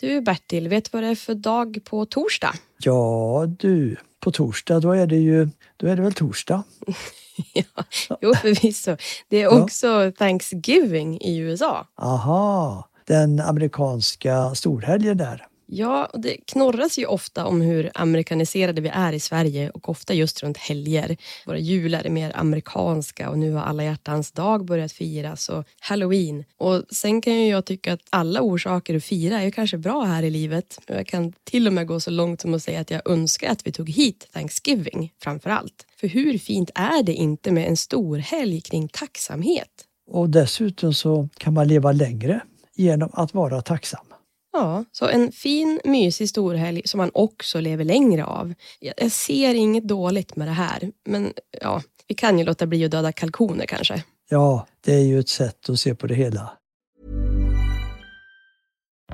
Du Bertil, vet du vad det är för dag på torsdag? Ja du, på torsdag då är det ju, då är det väl torsdag? ja, jo förvisso. Det är också ja. Thanksgiving i USA. Aha, den amerikanska storhelgen där. Ja, och det knorras ju ofta om hur amerikaniserade vi är i Sverige och ofta just runt helger. Våra jular är mer amerikanska och nu har alla hjärtans dag börjat firas och halloween. Och sen kan ju jag tycka att alla orsaker att fira är kanske bra här i livet. Jag kan till och med gå så långt som att säga att jag önskar att vi tog hit Thanksgiving framför allt. För hur fint är det inte med en stor helg kring tacksamhet? Och dessutom så kan man leva längre genom att vara tacksam. Ja, så en fin mysig storhelg som man också lever längre av. Jag ser inget dåligt med det här, men ja, vi kan ju låta bli att döda kalkoner kanske. Ja, det är ju ett sätt att se på det hela.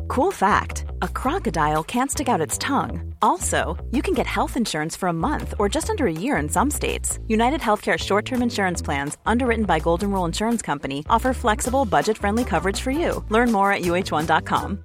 Cool fact a crocodile can't stick out its tongue. Also, you can get health insurance for a month or just under a year in some states. United Healthcare short term insurance plans, underwritten by Golden Rule Insurance Company, offer flexible, budget friendly coverage for you. Learn more at uh1.com.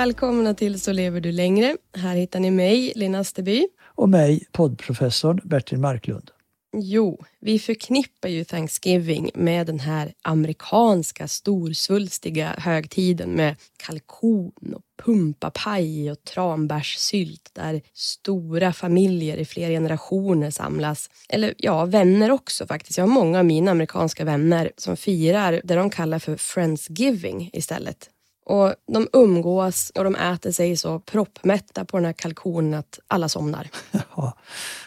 Välkomna till Så lever du längre. Här hittar ni mig, Lena Steby. Och mig, poddprofessorn Bertil Marklund. Jo, vi förknippar ju Thanksgiving med den här amerikanska storsvulstiga högtiden med kalkon och pumpapaj och tranbärssylt där stora familjer i flera generationer samlas. Eller ja, vänner också faktiskt. Jag har många av mina amerikanska vänner som firar det de kallar för Friendsgiving istället. Och de umgås och de äter sig så proppmätta på den här kalkonen att alla somnar. Ja,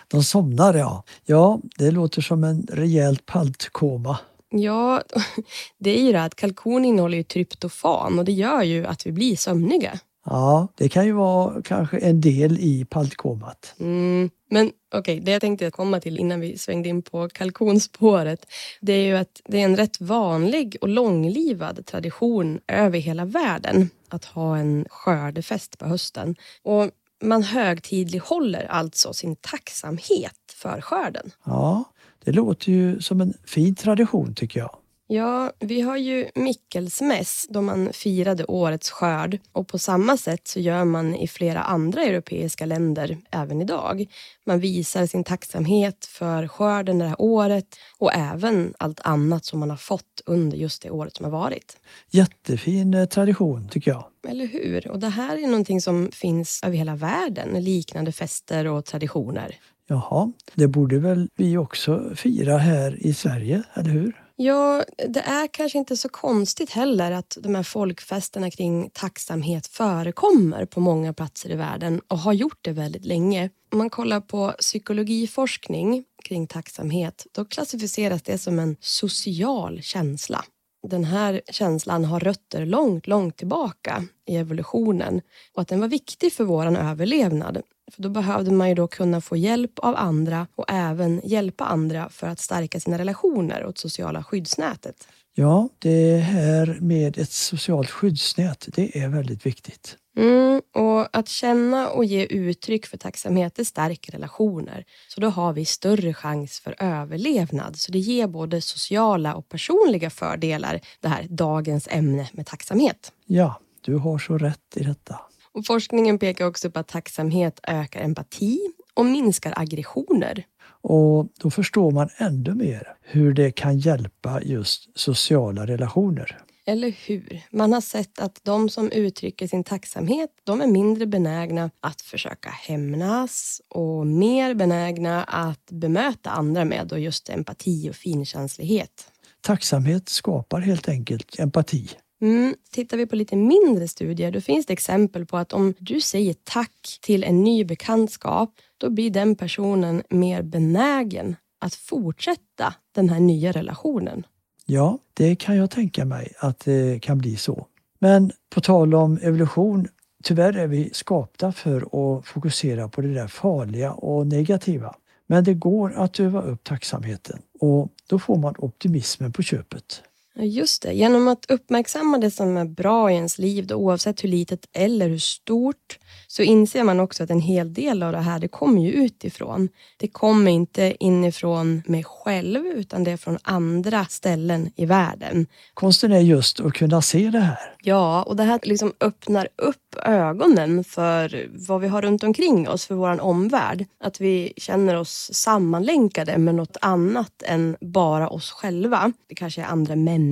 de somnar ja. Ja, det låter som en rejält paltkoma. Ja, det är ju det att kalkon innehåller ju tryptofan och det gör ju att vi blir sömniga. Ja, det kan ju vara kanske en del i paltkomat. Mm, men okej, okay, det jag tänkte komma till innan vi svängde in på kalkonspåret, det är ju att det är en rätt vanlig och långlivad tradition över hela världen att ha en skördefest på hösten. Och man högtidlighåller alltså sin tacksamhet för skörden. Ja, det låter ju som en fin tradition tycker jag. Ja, vi har ju Mikkelsmäss då man firade årets skörd och på samma sätt så gör man i flera andra europeiska länder även idag. Man visar sin tacksamhet för skörden det här året och även allt annat som man har fått under just det året som har varit. Jättefin eh, tradition tycker jag. Eller hur? Och det här är någonting som finns över hela världen, liknande fester och traditioner. Jaha, det borde väl vi också fira här i Sverige, eller hur? Ja, det är kanske inte så konstigt heller att de här folkfesterna kring tacksamhet förekommer på många platser i världen och har gjort det väldigt länge. Om man kollar på psykologiforskning kring tacksamhet, då klassificeras det som en social känsla. Den här känslan har rötter långt, långt tillbaka i evolutionen och att den var viktig för vår överlevnad. För då behövde man ju då kunna få hjälp av andra och även hjälpa andra för att stärka sina relationer och sociala skyddsnätet. Ja, det här med ett socialt skyddsnät, det är väldigt viktigt. Mm, och Att känna och ge uttryck för tacksamhet det stärker relationer. Så då har vi större chans för överlevnad. Så det ger både sociala och personliga fördelar, det här dagens ämne med tacksamhet. Ja, du har så rätt i detta. Och forskningen pekar också på att tacksamhet ökar empati och minskar aggressioner. Och då förstår man ännu mer hur det kan hjälpa just sociala relationer. Eller hur? Man har sett att de som uttrycker sin tacksamhet, de är mindre benägna att försöka hämnas och mer benägna att bemöta andra med just empati och finkänslighet. Tacksamhet skapar helt enkelt empati. Mm, tittar vi på lite mindre studier, då finns det exempel på att om du säger tack till en ny bekantskap, då blir den personen mer benägen att fortsätta den här nya relationen. Ja, det kan jag tänka mig att det kan bli så. Men på tal om evolution, tyvärr är vi skapta för att fokusera på det där farliga och negativa. Men det går att öva upp tacksamheten och då får man optimismen på köpet. Just det, genom att uppmärksamma det som är bra i ens liv, då, oavsett hur litet eller hur stort, så inser man också att en hel del av det här, det kommer ju utifrån. Det kommer inte inifrån mig själv, utan det är från andra ställen i världen. Konsten är just att kunna se det här. Ja, och det här liksom öppnar upp ögonen för vad vi har runt omkring oss, för vår omvärld. Att vi känner oss sammanlänkade med något annat än bara oss själva. Det kanske är andra människor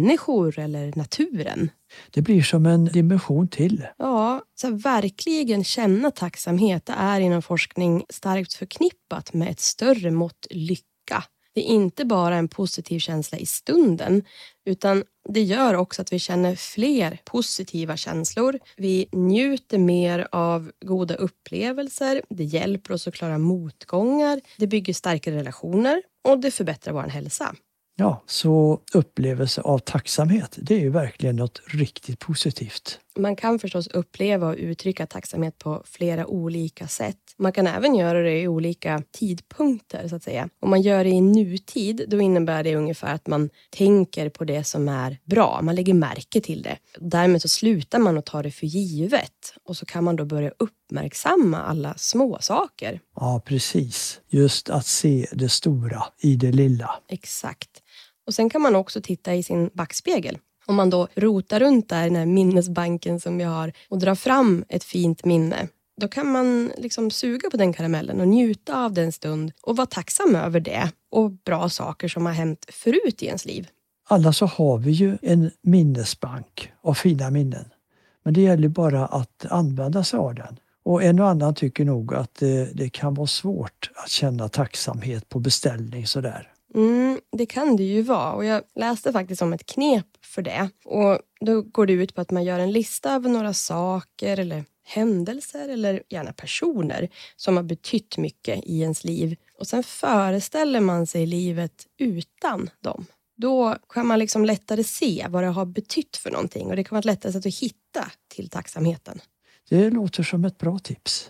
eller naturen. Det blir som en dimension till. Ja, så verkligen känna tacksamhet det är inom forskning starkt förknippat med ett större mått lycka. Det är inte bara en positiv känsla i stunden utan det gör också att vi känner fler positiva känslor. Vi njuter mer av goda upplevelser. Det hjälper oss att klara motgångar. Det bygger starkare relationer och det förbättrar vår hälsa. Ja, så upplevelse av tacksamhet, det är ju verkligen något riktigt positivt. Man kan förstås uppleva och uttrycka tacksamhet på flera olika sätt. Man kan även göra det i olika tidpunkter, så att säga. Om man gör det i nutid, då innebär det ungefär att man tänker på det som är bra. Man lägger märke till det. Därmed så slutar man att ta det för givet och så kan man då börja uppmärksamma alla små saker. Ja, precis. Just att se det stora i det lilla. Exakt. Och sen kan man också titta i sin backspegel. Om man då rotar runt där i den här minnesbanken som vi har och drar fram ett fint minne. Då kan man liksom suga på den karamellen och njuta av den stund och vara tacksam över det och bra saker som har hänt förut i ens liv. Alla så har vi ju en minnesbank av fina minnen. Men det gäller bara att använda sig av den. Och en och annan tycker nog att det, det kan vara svårt att känna tacksamhet på beställning sådär. Mm, det kan det ju vara och jag läste faktiskt om ett knep för det. Och Då går det ut på att man gör en lista över några saker eller händelser eller gärna personer som har betytt mycket i ens liv. Och sen föreställer man sig livet utan dem. Då kan man liksom lättare se vad det har betytt för någonting och det kan vara ett lättare sätt att hitta till tacksamheten. Det låter som ett bra tips.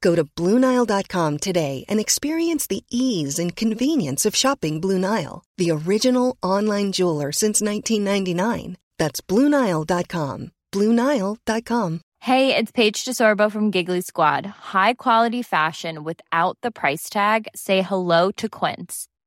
Go to BlueNile.com today and experience the ease and convenience of shopping Blue Nile, the original online jeweler since 1999. That's BlueNile.com. BlueNile.com. Hey, it's Paige DeSorbo from Giggly Squad. High quality fashion without the price tag. Say hello to Quince.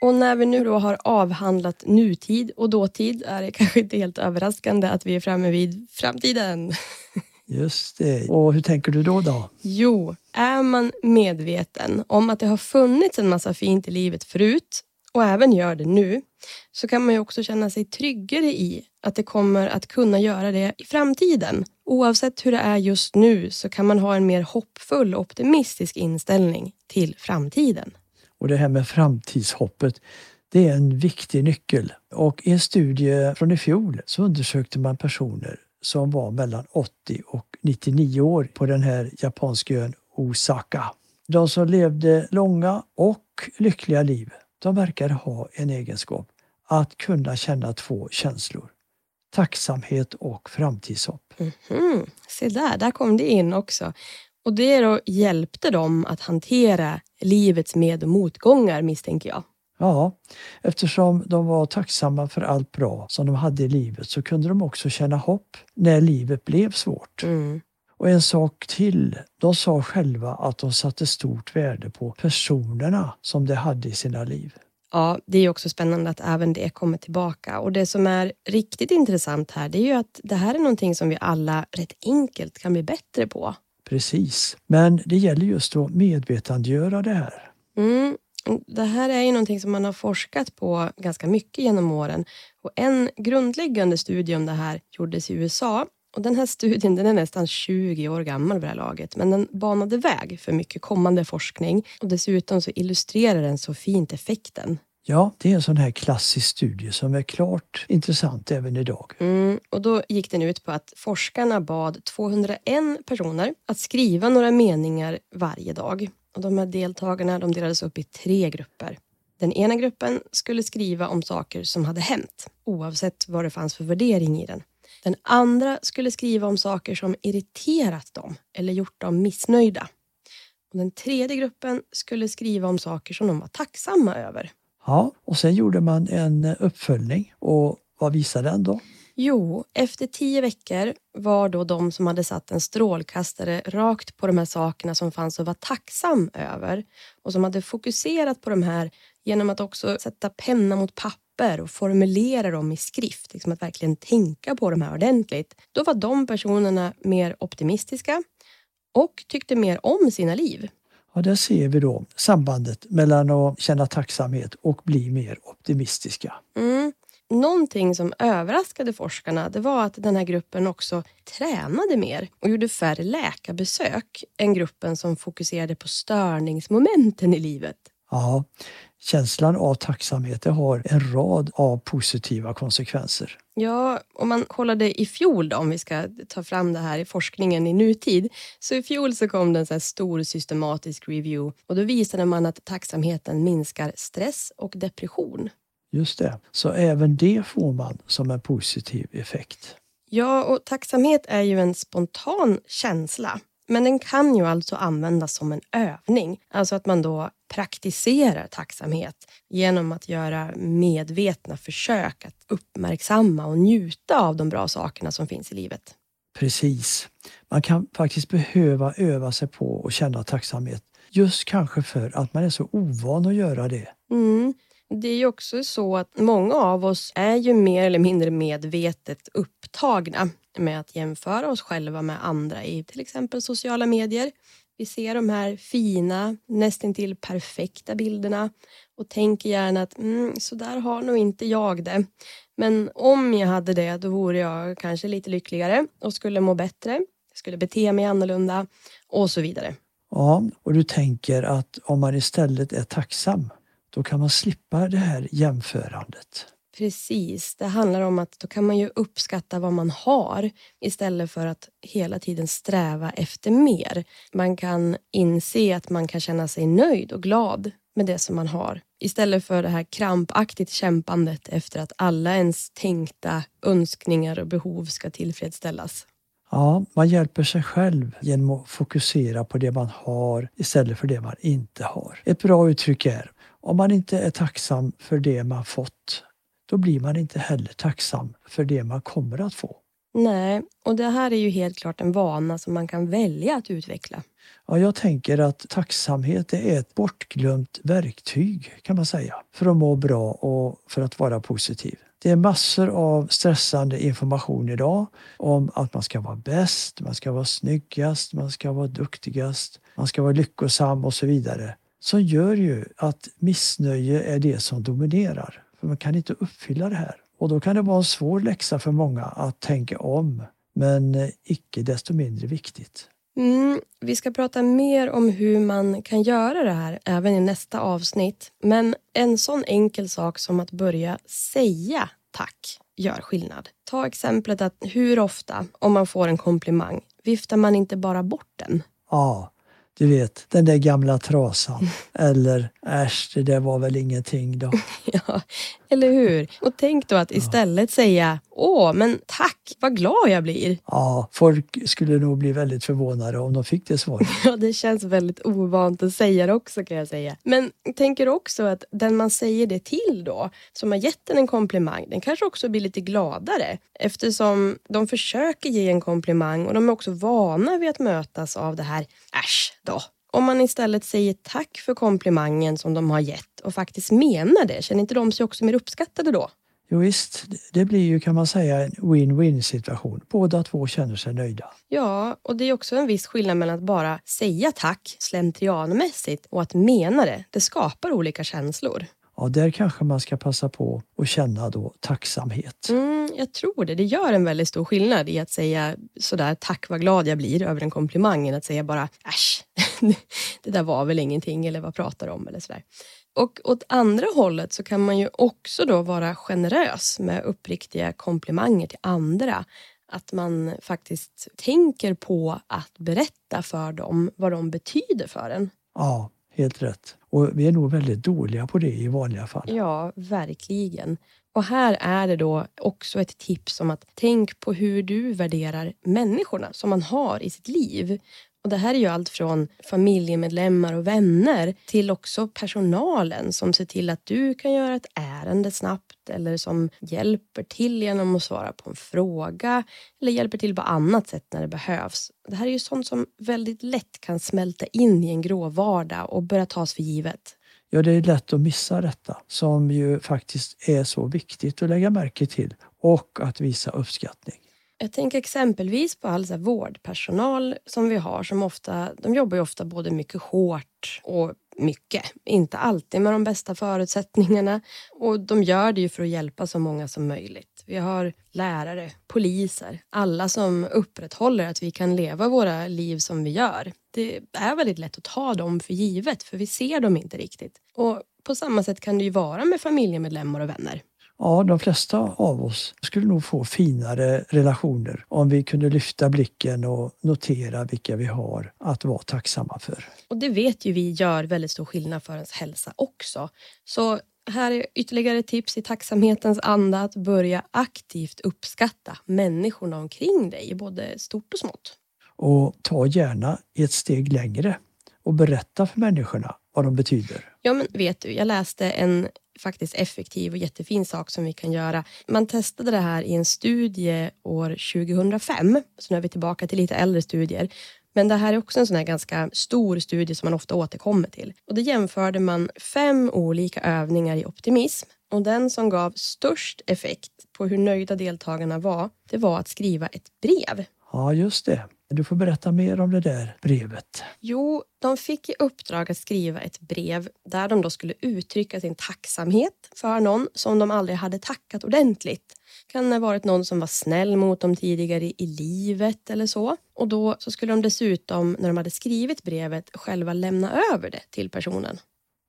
Och när vi nu då har avhandlat nutid och dåtid är det kanske inte helt överraskande att vi är framme vid framtiden. Just det. Och hur tänker du då? då? Jo, är man medveten om att det har funnits en massa fint i livet förut och även gör det nu, så kan man ju också känna sig tryggare i att det kommer att kunna göra det i framtiden. Oavsett hur det är just nu så kan man ha en mer hoppfull och optimistisk inställning till framtiden. Och det här med framtidshoppet, det är en viktig nyckel. Och i en studie från i fjol så undersökte man personer som var mellan 80 och 99 år på den här japanska ön Osaka. De som levde långa och lyckliga liv, de verkar ha en egenskap att kunna känna två känslor. Tacksamhet och framtidshopp. Mhm, Se där, där kom det in också. Och det då hjälpte dem att hantera livets med och motgångar misstänker jag. Ja, eftersom de var tacksamma för allt bra som de hade i livet så kunde de också känna hopp när livet blev svårt. Mm. Och en sak till. De sa själva att de satte stort värde på personerna som de hade i sina liv. Ja, det är också spännande att även det kommer tillbaka. Och det som är riktigt intressant här, det är ju att det här är någonting som vi alla rätt enkelt kan bli bättre på. Precis. Men det gäller just att medvetandegöra det här. Mm. Det här är ju någonting som man har forskat på ganska mycket genom åren. Och en grundläggande studie om det här gjordes i USA. Och Den här studien den är nästan 20 år gammal vid det här laget, men den banade väg för mycket kommande forskning. Och Dessutom så illustrerar den så fint effekten. Ja, det är en sån här klassisk studie som är klart intressant även idag. Mm, och Då gick den ut på att forskarna bad 201 personer att skriva några meningar varje dag. Och De här deltagarna de delades upp i tre grupper. Den ena gruppen skulle skriva om saker som hade hänt, oavsett vad det fanns för värdering i den. Den andra skulle skriva om saker som irriterat dem eller gjort dem missnöjda. Och den tredje gruppen skulle skriva om saker som de var tacksamma över. Ja, och sen gjorde man en eh, uppföljning och vad visade den då? Jo, efter tio veckor var då de som hade satt en strålkastare rakt på de här sakerna som fanns och var tacksam över och som hade fokuserat på de här genom att också sätta penna mot papper och formulera dem i skrift, liksom att verkligen tänka på de här ordentligt. Då var de personerna mer optimistiska och tyckte mer om sina liv. Ja, där ser vi då sambandet mellan att känna tacksamhet och bli mer optimistiska. Mm. Någonting som överraskade forskarna det var att den här gruppen också tränade mer och gjorde färre läkarbesök än gruppen som fokuserade på störningsmomenten i livet. Ja, känslan av tacksamhet det har en rad av positiva konsekvenser. Ja, om man kollade i fjol då, om vi ska ta fram det här i forskningen i nutid. Så i fjol så kom det en så stor systematisk review och då visade man att tacksamheten minskar stress och depression. Just det, så även det får man som en positiv effekt. Ja, och tacksamhet är ju en spontan känsla. Men den kan ju alltså användas som en övning. Alltså att man då praktiserar tacksamhet genom att göra medvetna försök att uppmärksamma och njuta av de bra sakerna som finns i livet. Precis. Man kan faktiskt behöva öva sig på att känna tacksamhet. Just kanske för att man är så ovan att göra det. Mm. Det är ju också så att många av oss är ju mer eller mindre medvetet upptagna med att jämföra oss själva med andra i till exempel sociala medier. Vi ser de här fina, nästintill perfekta bilderna och tänker gärna att mm, så där har nog inte jag det. Men om jag hade det, då vore jag kanske lite lyckligare och skulle må bättre, skulle bete mig annorlunda och så vidare. Ja, och du tänker att om man istället är tacksam, då kan man slippa det här jämförandet. Precis, det handlar om att då kan man ju uppskatta vad man har istället för att hela tiden sträva efter mer. Man kan inse att man kan känna sig nöjd och glad med det som man har istället för det här krampaktigt kämpandet efter att alla ens tänkta önskningar och behov ska tillfredsställas. Ja, man hjälper sig själv genom att fokusera på det man har istället för det man inte har. Ett bra uttryck är om man inte är tacksam för det man fått, då blir man inte heller tacksam för det man kommer att få. Nej, och det här är ju helt klart en vana som man kan välja att utveckla. Ja, jag tänker att tacksamhet är ett bortglömt verktyg kan man säga för att må bra och för att vara positiv. Det är massor av stressande information idag om att man ska vara bäst, man ska vara snyggast, man ska vara duktigast, man ska vara lyckosam och så vidare. Som gör ju att missnöje är det som dominerar. För man kan inte uppfylla det här. Och då kan det vara en svår läxa för många att tänka om. Men icke desto mindre viktigt. Mm, vi ska prata mer om hur man kan göra det här även i nästa avsnitt. Men en sån enkel sak som att börja säga tack gör skillnad. Ta exemplet att hur ofta, om man får en komplimang, viftar man inte bara bort den? Ja, du vet, den där gamla trasan. Eller äsch, det där var väl ingenting då. ja, eller hur? Och tänk då att istället säga Åh, men tack, vad glad jag blir. Ja, folk skulle nog bli väldigt förvånade om de fick det svaret. ja, det känns väldigt ovant att säga det också kan jag säga. Men tänker också att den man säger det till då, som har gett en en komplimang, den kanske också blir lite gladare eftersom de försöker ge en komplimang och de är också vana vid att mötas av det här äsch då. Om man istället säger tack för komplimangen som de har gett och faktiskt menar det, känner inte de sig också mer uppskattade då? Jo, visst, det blir ju kan man säga en win-win situation. Båda två känner sig nöjda. Ja, och det är också en viss skillnad mellan att bara säga tack slentrianmässigt och att mena det. Det skapar olika känslor. Ja, där kanske man ska passa på att känna då tacksamhet. Mm, jag tror det. Det gör en väldigt stor skillnad i att säga sådär tack vad glad jag blir över en komplimang än att säga bara äsch, det där var väl ingenting eller vad pratar du om eller sådär. Och åt andra hållet så kan man ju också då vara generös med uppriktiga komplimanger till andra. Att man faktiskt tänker på att berätta för dem vad de betyder för en. Ja, helt rätt. Och vi är nog väldigt dåliga på det i vanliga fall. Ja, verkligen. Och här är det då också ett tips om att tänk på hur du värderar människorna som man har i sitt liv. Och det här är ju allt från familjemedlemmar och vänner till också personalen som ser till att du kan göra ett ärende snabbt eller som hjälper till genom att svara på en fråga eller hjälper till på annat sätt när det behövs. Det här är ju sånt som väldigt lätt kan smälta in i en grå vardag och börja tas för givet. Ja, det är lätt att missa detta som ju faktiskt är så viktigt att lägga märke till och att visa uppskattning. Jag tänker exempelvis på all så vårdpersonal som vi har som ofta, de jobbar ju ofta både mycket hårt och mycket. Inte alltid med de bästa förutsättningarna och de gör det ju för att hjälpa så många som möjligt. Vi har lärare, poliser, alla som upprätthåller att vi kan leva våra liv som vi gör. Det är väldigt lätt att ta dem för givet för vi ser dem inte riktigt. Och på samma sätt kan det ju vara med familjemedlemmar och vänner. Ja, de flesta av oss skulle nog få finare relationer om vi kunde lyfta blicken och notera vilka vi har att vara tacksamma för. Och det vet ju vi gör väldigt stor skillnad för ens hälsa också. Så här är ytterligare tips i tacksamhetens anda att börja aktivt uppskatta människorna omkring dig, både stort och smått. Och ta gärna ett steg längre och berätta för människorna vad de betyder. Ja, men vet du, jag läste en faktiskt effektiv och jättefin sak som vi kan göra. Man testade det här i en studie år 2005, så nu är vi tillbaka till lite äldre studier. Men det här är också en sån här ganska stor studie som man ofta återkommer till. Och det jämförde man fem olika övningar i optimism och den som gav störst effekt på hur nöjda deltagarna var, det var att skriva ett brev. Ja, just det. Du får berätta mer om det där brevet. Jo, de fick i uppdrag att skriva ett brev där de då skulle uttrycka sin tacksamhet för någon som de aldrig hade tackat ordentligt. Kan ha varit någon som var snäll mot dem tidigare i livet eller så. Och då så skulle de dessutom, när de hade skrivit brevet, själva lämna över det till personen.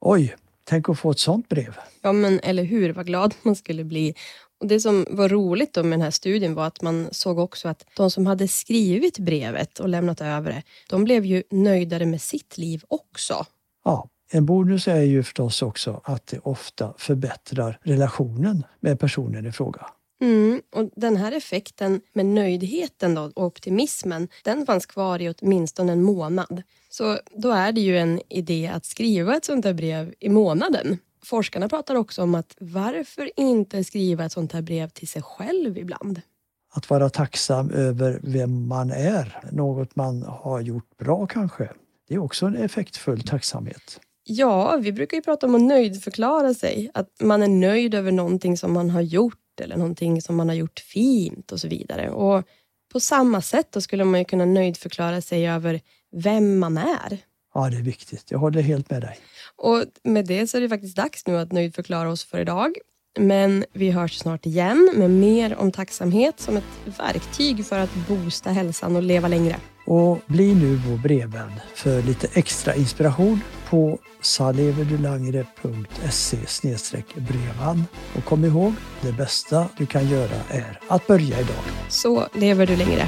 Oj, tänk att få ett sånt brev. Ja, men eller hur, vad glad man skulle bli. Och Det som var roligt då med den här studien var att man såg också att de som hade skrivit brevet och lämnat över det, de blev ju nöjdare med sitt liv också. Ja, en bonus är ju förstås också att det ofta förbättrar relationen med personen i fråga. Mm, och Den här effekten med nöjdheten då, och optimismen, den fanns kvar i åtminstone en månad. Så då är det ju en idé att skriva ett sånt här brev i månaden. Forskarna pratar också om att varför inte skriva ett sånt här brev till sig själv ibland? Att vara tacksam över vem man är, något man har gjort bra kanske. Det är också en effektfull tacksamhet. Ja, vi brukar ju prata om att nöjdförklara sig. Att man är nöjd över någonting som man har gjort eller någonting som man har gjort fint och så vidare. Och på samma sätt då skulle man ju kunna nöjdförklara sig över vem man är. Ja, det är viktigt. Jag håller helt med dig. Och med det så är det faktiskt dags nu att nöjdförklara oss för idag. Men vi hörs snart igen med mer om tacksamhet som ett verktyg för att boosta hälsan och leva längre. Och bli nu vår brevvän för lite extra inspiration på saleverdulangre.se brevan. Och kom ihåg, det bästa du kan göra är att börja idag. Så lever du längre.